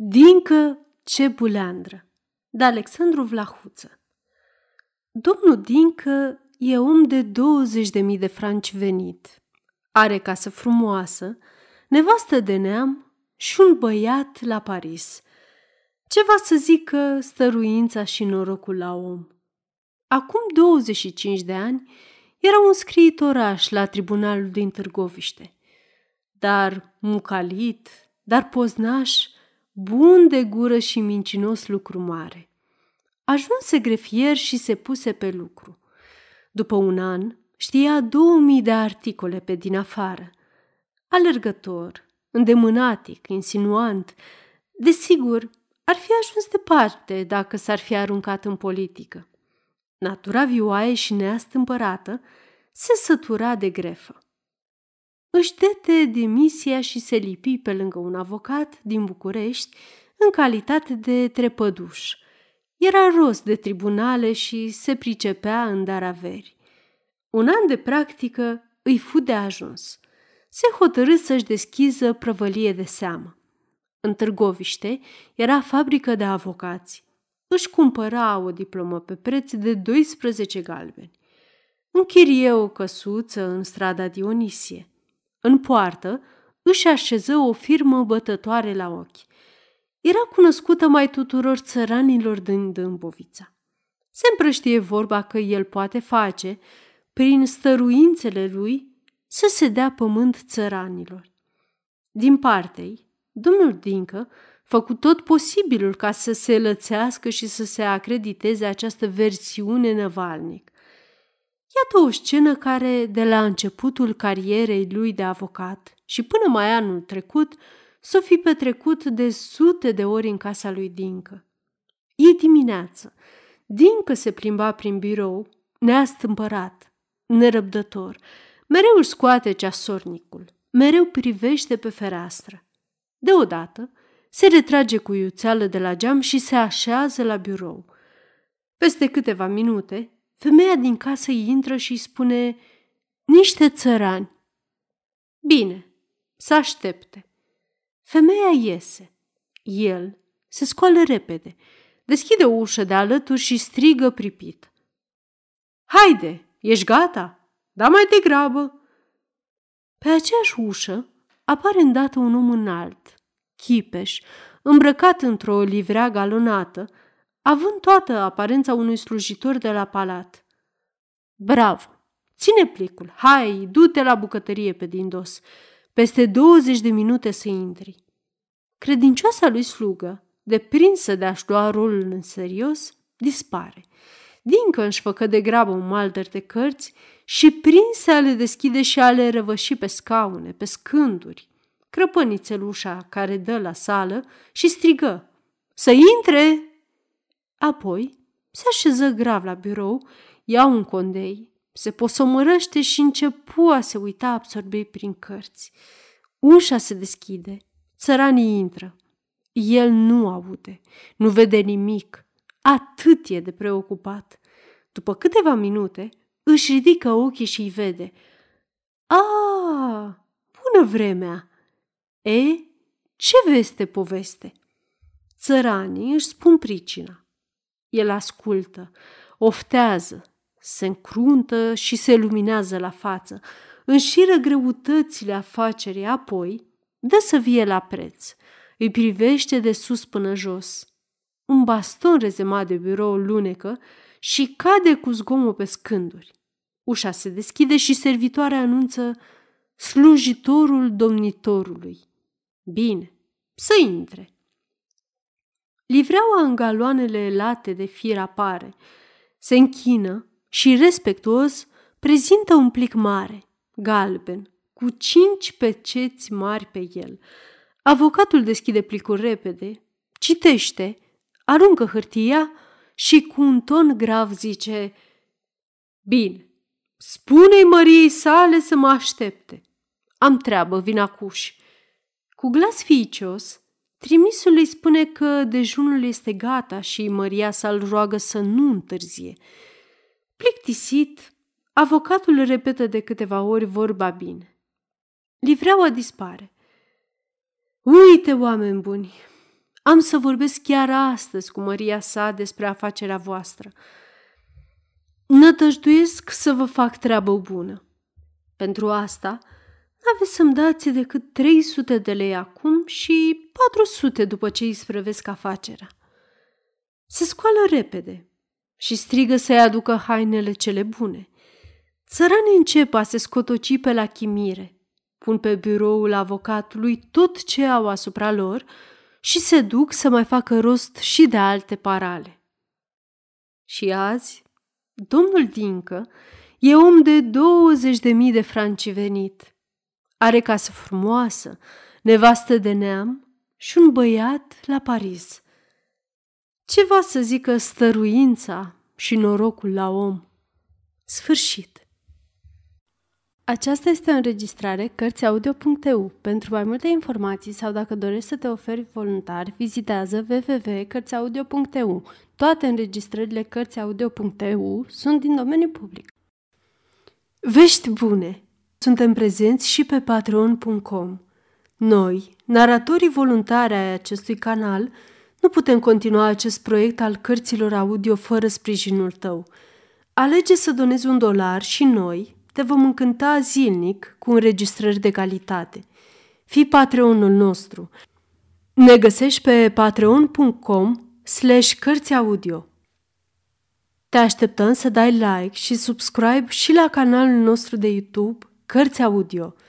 Dincă ce buleandră de Alexandru Vlahuță Domnul Dincă e om de 20.000 de franci venit. Are casă frumoasă, nevastă de neam și un băiat la Paris. Ceva să zică stăruința și norocul la om. Acum 25 de ani era un scriitoraș la tribunalul din Târgoviște. Dar mucalit, dar poznaș, bun de gură și mincinos lucru mare. Ajunse grefier și se puse pe lucru. După un an, știa 2000 de articole pe din afară. Alergător, îndemânatic, insinuant, desigur, ar fi ajuns departe dacă s-ar fi aruncat în politică. Natura vioaie și neastâmpărată se sătura de grefă. Își dete demisia și se lipi pe lângă un avocat din București în calitate de trepăduș. Era rost de tribunale și se pricepea în dar averi. Un an de practică îi fu de ajuns. Se hotărâ să-și deschiză prăvălie de seamă. În Târgoviște era fabrică de avocați. Își cumpăra o diplomă pe preț de 12 galbeni. Închirie o căsuță în strada Dionisie. În poartă își așeză o firmă bătătoare la ochi. Era cunoscută mai tuturor țăranilor din Dâmbovița. Se împrăștie vorba că el poate face, prin stăruințele lui, să se dea pământ țăranilor. Din partei, domnul Dincă făcu tot posibilul ca să se lățească și să se acrediteze această versiune năvalnic. Iată o scenă care, de la începutul carierei lui de avocat și până mai anul trecut, s-o fi petrecut de sute de ori în casa lui Dincă. E dimineață. Dincă se plimba prin birou, neastâmpărat, nerăbdător. Mereu își scoate ceasornicul, mereu privește pe fereastră. Deodată se retrage cu iuțeală de la geam și se așează la birou. Peste câteva minute, Femeia din casă îi intră și îi spune niște țărani. Bine, să aștepte. Femeia iese. El se scoală repede, deschide o ușă de alături și strigă pripit. Haide, ești gata? Da mai degrabă! Pe aceeași ușă apare îndată un om înalt, chipeș, îmbrăcat într-o livrea galonată, având toată aparența unui slujitor de la palat. Bravo! Ține plicul, hai, du-te la bucătărie pe din dos. Peste 20 de minute să intri. Credincioasa lui slugă, deprinsă de a-și lua rolul în serios, dispare. Dincă își făcă de grabă un malter de cărți și prinse a le deschide și a le răvăși pe scaune, pe scânduri. Crăpănițel ușa care dă la sală și strigă. Să intre! Apoi se așeză grav la birou, ia un condei, se posomărăște și începu a se uita absorbei prin cărți. Ușa se deschide, țăranii intră. El nu aude, nu vede nimic, atât e de preocupat. După câteva minute, își ridică ochii și îi vede. A, bună vremea! E, ce veste poveste? Țăranii își spun pricina. El ascultă, oftează, se încruntă și se luminează la față, înșiră greutățile afacerii, apoi dă să vie la preț, îi privește de sus până jos. Un baston rezemat de birou lunecă și cade cu zgomot pe scânduri. Ușa se deschide și servitoarea anunță slujitorul domnitorului. Bine, să intre. Livreaua în galoanele late de fir apare, se închină și, respectuos, prezintă un plic mare, galben, cu cinci peceți mari pe el. Avocatul deschide plicul repede, citește, aruncă hârtia și cu un ton grav zice Bine, spune-i măriei sale să mă aștepte. Am treabă, vin acuși. Cu glas fiicios, Trimisul îi spune că dejunul este gata și Maria să-l roagă să nu întârzie. Plictisit, avocatul repetă de câteva ori vorba bine. Livreaua dispare. Uite, oameni buni, Am să vorbesc chiar astăzi cu Maria sa despre afacerea voastră. Nătăjduiesc să vă fac treabă bună. Pentru asta, n-aveți să-mi dați decât 300 de lei acum și 400 după ce îi sprăvesc afacerea. Se scoală repede și strigă să-i aducă hainele cele bune. Țăranii încep a se scotoci pe la chimire, pun pe biroul avocatului tot ce au asupra lor și se duc să mai facă rost și de alte parale. Și azi, domnul Dincă e om de 20.000 de franci venit. Are casă frumoasă, nevastă de neam și un băiat la Paris. Ce va să zică stăruința și norocul la om? Sfârșit. Aceasta este o înregistrare Cărțiaudio.eu. Pentru mai multe informații sau dacă dorești să te oferi voluntar, vizitează www.cărțiaudio.eu. Toate înregistrările Cărțiaudio.eu sunt din domeniu public. Vești bune! Suntem prezenți și pe patreon.com. Noi, naratorii voluntari ai acestui canal, nu putem continua acest proiect al cărților audio fără sprijinul tău. Alege să donezi un dolar și noi, te vom încânta zilnic cu înregistrări de calitate. Fii Patreonul nostru. Ne găsești pe patreon.com slash cărți audio. Te așteptăm să dai like și subscribe și la canalul nostru de YouTube Cărți Audio –